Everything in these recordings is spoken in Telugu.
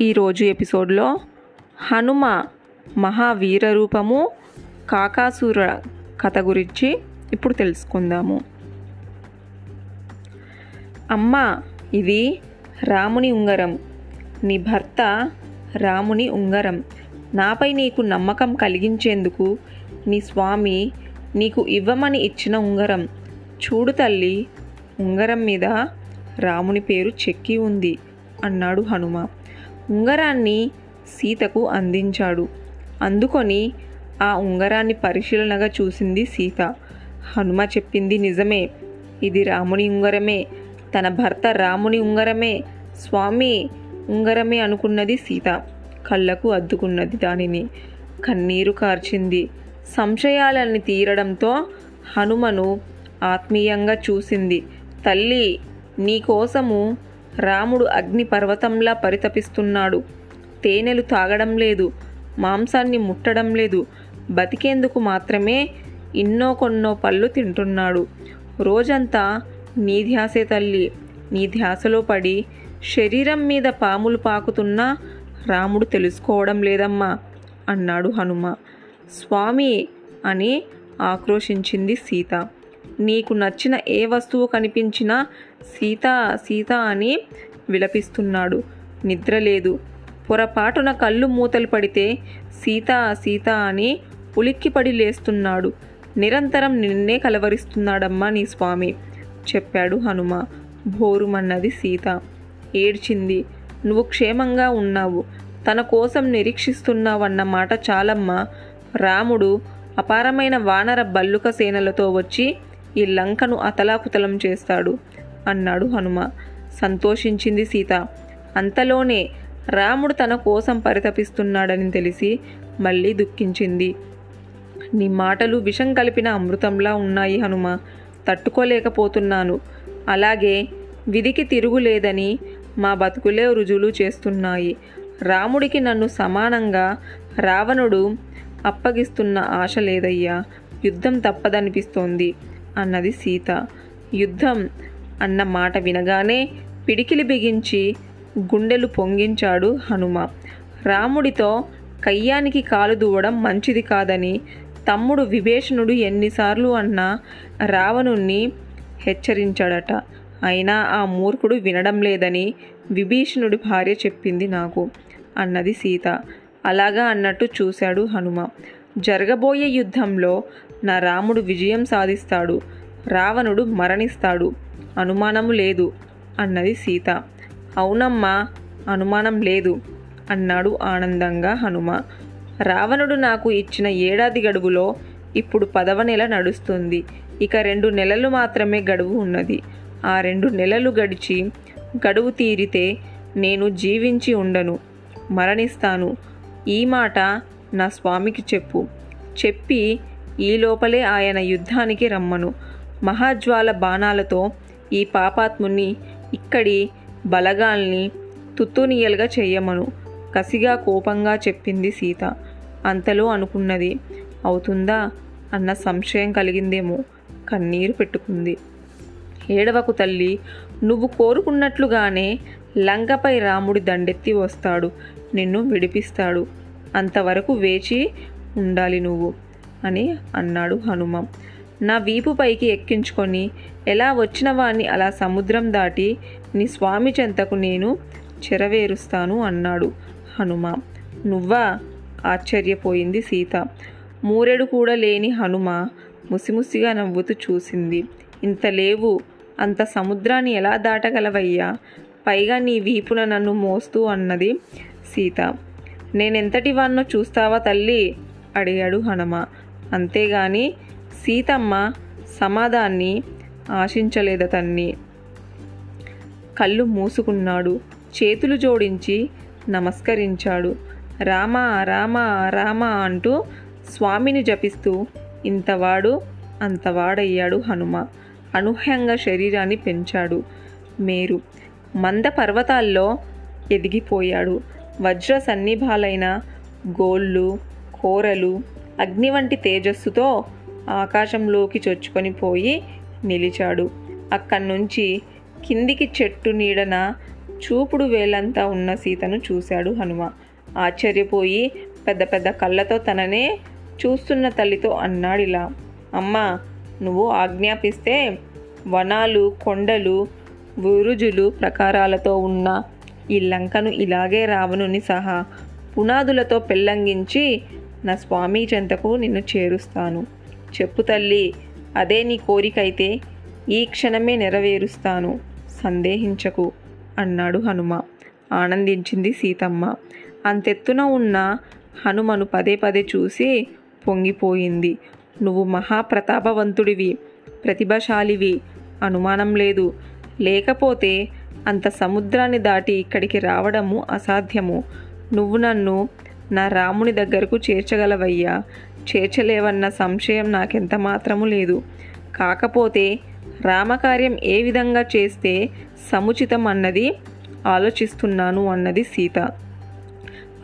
ఈరోజు ఎపిసోడ్లో హనుమ మహావీర రూపము కాకాసుర కథ గురించి ఇప్పుడు తెలుసుకుందాము. అమ్మ ఇది రాముని ఉంగరం. నీ భర్త రాముని ఉంగరం. నాపై నీకు నమ్మకం కలిగించేందుకు నీ స్వామి నీకు ఇవ్వమని ఇచ్చిన ఉంగరం. చూడు తల్లి ఉంగరం మీద రాముని పేరు చెక్కి ఉంది అన్నాడు హనుమ. ఉంగరాన్ని సీతకు అందించాడు. అందుకొని ఆ ఉంగరాన్ని పరిశీలనగా చూసింది సీత. హనుమ చెప్పింది నిజమే. ఇది రాముని ఉంగరమే. తన భర్త రాముని ఉంగరమే. స్వామి ఉంగరమే అనుకున్నది సీత. కళ్ళకు అద్దుకున్నది దానిని. కన్నీరు కార్చింది. సంశయాలన్నీ తీరడంతో హనుమను ఆత్మీయంగా చూసింది. తల్లి నీకోసము రాముడు అగ్ని పర్వతంలా పరితపిస్తున్నాడు. తేనెలు తాగడం లేదు మాంసాన్ని ముట్టడం లేదు. బతికేందుకు మాత్రమే ఎన్నో కొన్నో పళ్ళు తింటున్నాడు. రోజంతా నీ ధ్యాసే తల్లి. నీ ధ్యాసలో పడి శరీరం మీద పాములు పాకుతున్నా రాముడు తెలుసుకోవడం లేదమ్మా అన్నాడు హనుమ. స్వామి అని ఆక్రోశించింది సీత. నీకు నచ్చిన ఏ వస్తువు కనిపించినా సీత సీత అని విలపిస్తున్నాడు. నిద్ర లేదు పొరపాటున కళ్ళు మూతలు పడితే సీత సీత అని ఉలిక్కిపడి లేస్తున్నాడు. నిరంతరం నిన్నే కలవరిస్తున్నాడమ్మా నీ స్వామి చెప్పాడు హనుమ. భోరుమన్నది సీత. ఏడ్చింది. నువ్వు క్షేమంగా ఉన్నావు. తన కోసం నిరీక్షిస్తున్నావన్న మాట చాలమ్మా. రాముడు అపారమైన వానర బల్లుక సేనలతో వచ్చి ఈ లంకను అతలాకుతలం చేస్తాడు అన్నాడు హనుమ. సంతోషించింది సీత. అంతలోనే రాముడు తన కోసం పరితపిస్తున్నాడని తెలిసి మళ్ళీ దుఃఖించింది. నీ మాటలు విషం కలిపిన అమృతంలా ఉన్నాయి హనుమ. తట్టుకోలేకపోతున్నాను. అలాగే విధికి తిరుగులేదని మా బతుకులే రుజువులు చేస్తున్నాయి. రాముడికి నన్ను సమానంగా రావణుడు అప్పగిస్తున్న ఆశ లేదయ్యా. యుద్ధం తప్పదనిపిస్తోంది. అన్నది సీత. యుద్ధం అన్న మాట వినగానే పిడికిలి బిగించి గుండెలు పొంగించాడు హనుమ. రాముడితో కయ్యానికి కాలు దూవడం మంచిది కాదని తమ్ముడు విభీషణుడు ఎన్నిసార్లు అన్నా రావణుణ్ణి హెచ్చరించాడట. అయినా ఆ మూర్ఖుడు వినడం లేదని విభీషణుడి భార్య చెప్పింది నాకు అన్నది సీత. అలాగా అన్నట్టు చూశాడు హనుమ. జరగబోయే యుద్ధంలో నా రాముడు విజయం సాధిస్తాడు. రావణుడు మరణిస్తాడు. అనుమానము లేదు అన్నది సీత. అవునమ్మా అనుమానం లేదు అన్నాడు ఆనందంగా హనుమ. రావణుడు నాకు ఇచ్చిన ఏడాది గడువులో ఇప్పుడు పదవ నెల నడుస్తుంది. ఇక రెండు నెలలు మాత్రమే గడువు ఉన్నది. ఆ రెండు నెలలు గడిచి గడువు తీరితే నేను జీవించి ఉండను మరణిస్తాను. ఈ మాట నా స్వామికి చెప్పు. చెప్పి ఈ లోపలే ఆయన యుద్ధానికి రమ్మను. మహాజ్వాల బాణాలతో ఈ పాపాత్ముని ఇక్కడి బలగాల్ని తుత్తునియలుగా చెయ్యమను. కసిగా కోపంగా చెప్పింది సీత. అంతలో అనుకున్నది అవుతుందా అన్న సంశయం కలిగిందేమో కన్నీరు పెట్టుకుంది. ఏడవకు తల్లి నువ్వు కోరుకున్నట్లుగానే లంకపై రాముడి దండెత్తి వస్తాడు. నిన్ను విడిపిస్తాడు. అంతవరకు వేచి ఉండాలి నువ్వు అని అన్నాడు హనుమ. నా వీపు పైకి ఎక్కించుకొని ఎలా వచ్చిన వాణ్ణి అలా సముద్రం దాటి నీ స్వామి చెంతకు నేను చెరవేరుస్తాను అన్నాడు హనుమ. నువ్వా? ఆశ్చర్యపోయింది సీత. మూరెడు కూడా లేని హనుమ ముసిముసిగా నవ్వుతూ చూసింది. ఇంత లేవు అంత సముద్రాన్ని ఎలా దాటగలవయ్యా? పైగా నీ వీపున నన్ను మోస్తూ అన్నది సీత. నేనెంతటి వాన్నో చూస్తావా తల్లి? అడిగాడు హనుమ. అంతేగాని సీతమ్మ సమాధాన్ని ఆశించలేదతన్ని కళ్ళు మూసుకున్నాడు. చేతులు జోడించి నమస్కరించాడు. రామా రామా రామా అంటూ స్వామిని జపిస్తూ ఇంతవాడు అంతవాడయ్యాడు హనుమ. అనూహ్యంగా శరీరాన్ని పెంచాడు. మేరు మంద పర్వతాల్లో ఎదిగిపోయాడు. వజ్ర సన్నిభాలైన గోళ్ళు కోరలు అగ్ని వంటి తేజస్సుతో ఆకాశంలోకి చొచ్చుకొని పోయి నిలిచాడు. అక్కడి నుంచి కిందికి చెట్టు నీడన చూపుడు వేలంతా ఉన్న సీతను చూశాడు హనుమ. ఆశ్చర్యపోయి పెద్ద పెద్ద కళ్ళతో తననే చూస్తున్న తల్లితో అన్నాడిలా అమ్మా నువ్వు ఆజ్ఞాపిస్తే వనాలు కొండలు బురుజులు ప్రకారాలతో ఉన్న ఈ లంకను ఇలాగే రావణుని సహా పునాదులతో పెళ్ళంగించి నా స్వామి చెంతకు నిన్ను చేరుస్తాను. చెప్పు తల్లి అదే నీ కోరికైతే ఈ క్షణమే నెరవేరుస్తాను. సందేహించకు అన్నాడు హనుమ. ఆనందించింది సీతమ్మ. అంతెత్తున ఉన్న హనుమను పదే పదే చూసి పొంగిపోయింది. నువ్వు మహాప్రతాపవంతుడివి ప్రతిభాశాలివి. అనుమానం లేదు. లేకపోతే అంత సముద్రాన్ని దాటి ఇక్కడికి రావడము అసాధ్యము. నువ్వు నన్ను నా రాముని దగ్గరకు చేర్చగలవయ్యా. చేర్చలేవన్న సంశయం నాకెంత మాత్రము లేదు. కాకపోతే రామకార్యం ఏ విధంగా చేస్తే సముచితం అన్నది ఆలోచిస్తున్నాను అన్నది సీత.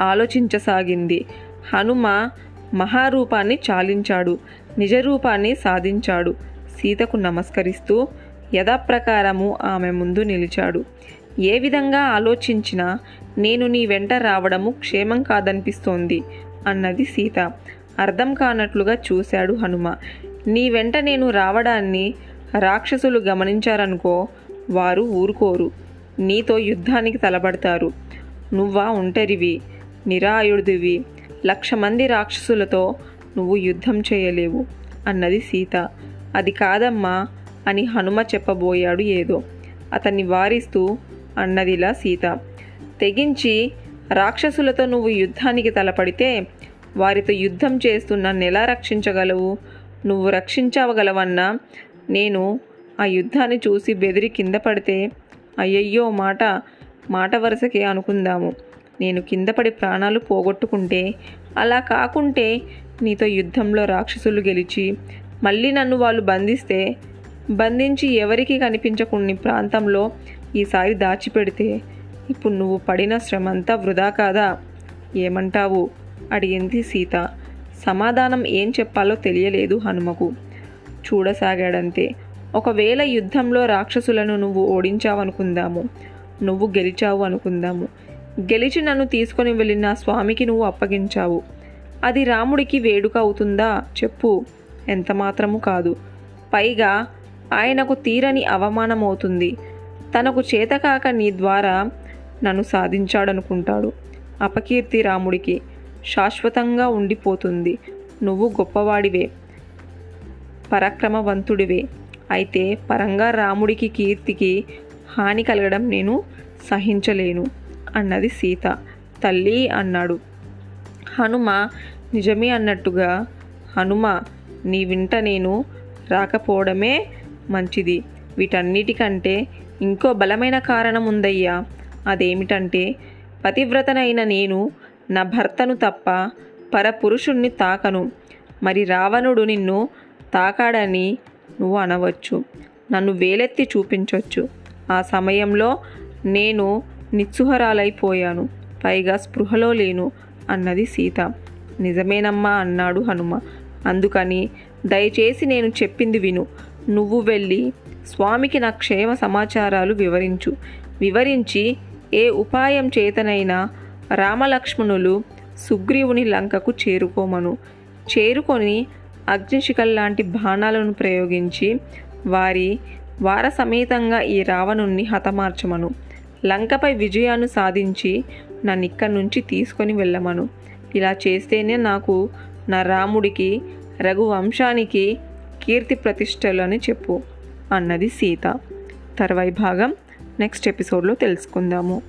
ఆలోచించసాగింది. హనుమ మహారూపాన్ని చాలించాడు. నిజరూపాన్ని సాధించాడు. సీతకు నమస్కరిస్తూ యథాప్రకారము ఆమె ముందు నిలిచాడు. ఏ విధంగా ఆలోచించినా నేను నీ వెంట రావడము క్షేమం కాదనిపిస్తోంది అన్నది సీత. అర్థం కానట్లుగా చూశాడు హనుమ. నీ వెంట నేను రావడాన్ని రాక్షసులు గమనించారనుకో వారు ఊరుకోరు. నీతో యుద్ధానికి తలబడతారు నువ్వా ఒంటరివి నిరాయుడివి లక్ష మంది రాక్షసులతో నువ్వు యుద్ధం చేయలేవు అన్నది సీత. అది కాదమ్మా అని హనుమ చెప్పబోయాడు ఏదో. అతన్ని వారిస్తూ అన్నదిలా సీత తెగించి రాక్షసులతో నువ్వు యుద్ధానికి తలపడితే వారితో యుద్ధం చేస్తూ నన్ను ఎలా రక్షించగలవు. నువ్వు రక్షించవగలవన్నా నేను ఆ యుద్ధాన్ని చూసి బెదిరి కింద పడితే అయ్యయ్యో మాట మాట వరుసకే అనుకుందాము. నేను కింద పడి ప్రాణాలు పోగొట్టుకుంటే అలా కాకుంటే నీతో యుద్ధంలో రాక్షసులు గెలిచి మళ్ళీ నన్ను వాళ్ళు బంధిస్తే బంధించి ఎవరికి కనిపించకుని ప్రాంతంలో ఈసారి దాచిపెడితే ఇప్పుడు నువ్వు పడిన శ్రమంతా వృధా కాదా? ఏమంటావు? అడిగింది సీత. సమాధానం ఏం చెప్పాలో తెలియలేదు హనుమకు. చూడసాగాడంతే. ఒకవేళ యుద్ధంలో రాక్షసులను నువ్వు ఓడించావనుకుందాము. నువ్వు గెలిచావు అనుకుందాము. గెలిచి నన్ను తీసుకొని వెళ్ళిన స్వామికి నువ్వు అప్పగించావు. అది రాముడికి వేడుక అవుతుందా? చెప్పు. ఎంత మాత్రము కాదు. పైగా ఆయనకు తీరని అవమానం అవుతుంది తనకు చేతకాక నీ ద్వారా నన్ను సాధించాడనుకుంటాడు. అపకీర్తి రాముడికి శాశ్వతంగా ఉండిపోతుంది. నువ్వు గొప్పవాడివే పరాక్రమవంతుడివే. అయితే పరంగా రాముడికి కీర్తికి హాని కలగడం నేను సహించలేను అన్నది సీత. తల్లి అన్నాడు. హనుమ నిజమే అన్నట్టుగా హనుమ నీ వింట నేను రాకపోవడమే మంచిది. వీటన్నిటికంటే ఇంకో బలమైన కారణం ఉందయ్యా. అదేమిటంటే పతివ్రతనైన నేను నా భర్తను తప్ప పరపురుషుణ్ణి తాకను. మరి రావణుడు నిన్ను తాకాడని నువ్వు అనవచ్చు. నన్ను వేలెత్తి చూపించవచ్చు ఆ సమయంలో నేను నిస్సుహరాలైపోయాను. పైగా స్పృహలో లేను అన్నది సీత. నిజమేనమ్మా అన్నాడు హనుమ. అందుకని దయచేసి నేను చెప్పింది విను. నువ్వు వెళ్ళి స్వామికి నా క్షేమ సమాచారాలు వివరించు. వివరించి ఏ ఉపాయం చేతనైనా రామలక్ష్మణులు సుగ్రీవుని లంకకు చేరుకోమను. చేరుకొని అగ్నిశిఖల్లాంటి బాణాలను ప్రయోగించి వారి వార సమేతంగా ఈ రావణుణ్ణి హతమార్చమను. లంకపై విజయాన్ని సాధించి నన్ను ఇక్కడి నుంచి తీసుకొని వెళ్ళమను. ఇలా చేస్తేనే నాకు నా రాముడికి రఘువంశానికి కీర్తి ప్రతిష్టలు అని చెప్పు అన్నది సీత. తర్వాయి భాగం నెక్స్ట్ ఎపిసోడ్లో తెలుసుకుందాము.